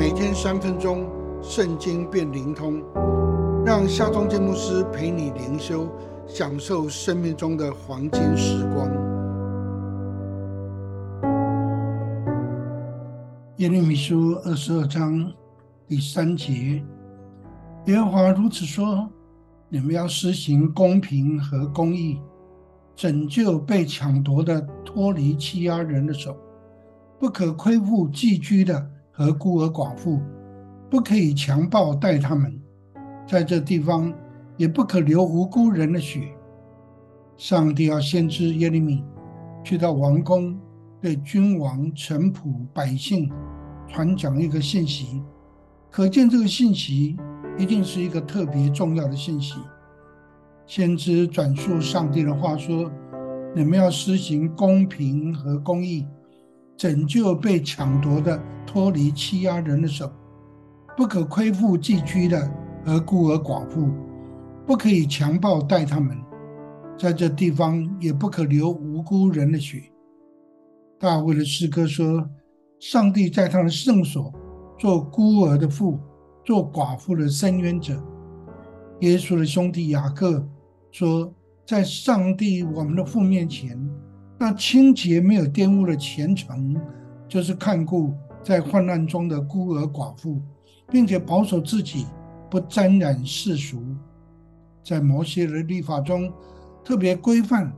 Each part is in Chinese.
每天三分钟，圣经变灵通，让夏忠建牧师陪你灵修，享受生命中的黄金时光。耶利米书二十二章第三节，耶和华如此说：你们要施行公平和公义。拯救被抢夺的，脱离欺压人的手，不可亏负寄居的和孤儿寡妇，不可以强暴待他们，在这地方也不可流无辜人的血。上帝要先知耶利米去到王宫，对君王、臣仆、百姓传讲一个信息，可见这个信息一定是一个特别重要的信息。先知转述上帝的话说：“你们要施行公平和公义，拯救被抢夺的，脱离欺压人的手，不可亏负寄居的和孤儿寡妇，不可以强暴待他们，在这地方也不可流无辜人的血。”大卫的诗歌说：“上帝在他的圣所做孤儿的父，做寡妇的伸冤者。”耶稣的兄弟雅各。说，在上帝我们的父面前，那清洁没有玷污的虔诚，就是看顾在患难中的孤儿寡妇，并且保守自己不沾染世俗。在摩西的律法中，特别规范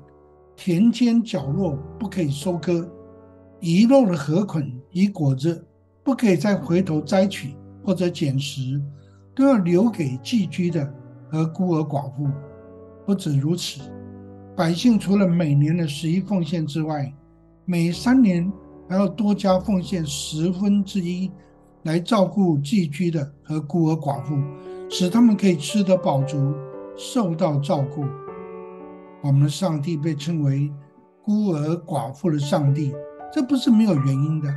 田间角落不可以收割，遗漏的禾捆与果子不可以再回头摘取或者捡拾，都要留给寄居的和孤儿寡妇。不止如此，百姓除了每年的十一奉献之外，每三年还要多加奉献十分之一，来照顾寄居的和孤儿寡妇，使他们可以吃得饱足，受到照顾。我们的上帝被称为孤儿寡妇的上帝，这不是没有原因的。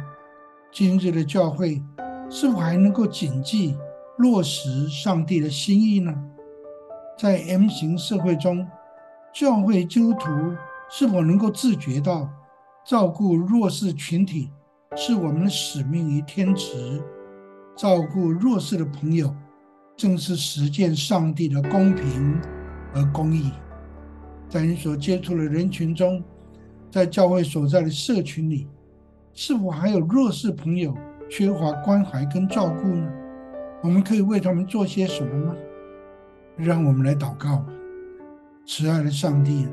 今日的教会是否还能够谨记落实上帝的心意呢？在 M 型社会中，教会基督徒是否能够自觉到照顾弱势群体是我们的使命与天职？照顾弱势的朋友，正是实践上帝的公平和公义。在你所接触的人群中，在教会所在的社群里，是否还有弱势朋友缺乏关怀跟照顾呢？我们可以为他们做些什么吗？让我们来祷告，慈爱的上帝，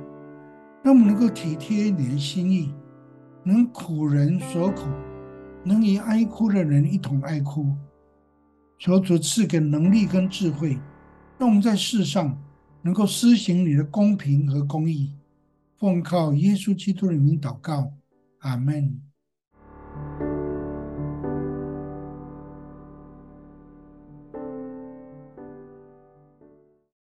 让我们能够体贴你的心意，能苦人所苦，能与哀哭的人一同哀哭。求主赐给能力跟智慧，让我们在世上能够施行你的公平和公义。奉靠耶稣基督的名祷告，阿门。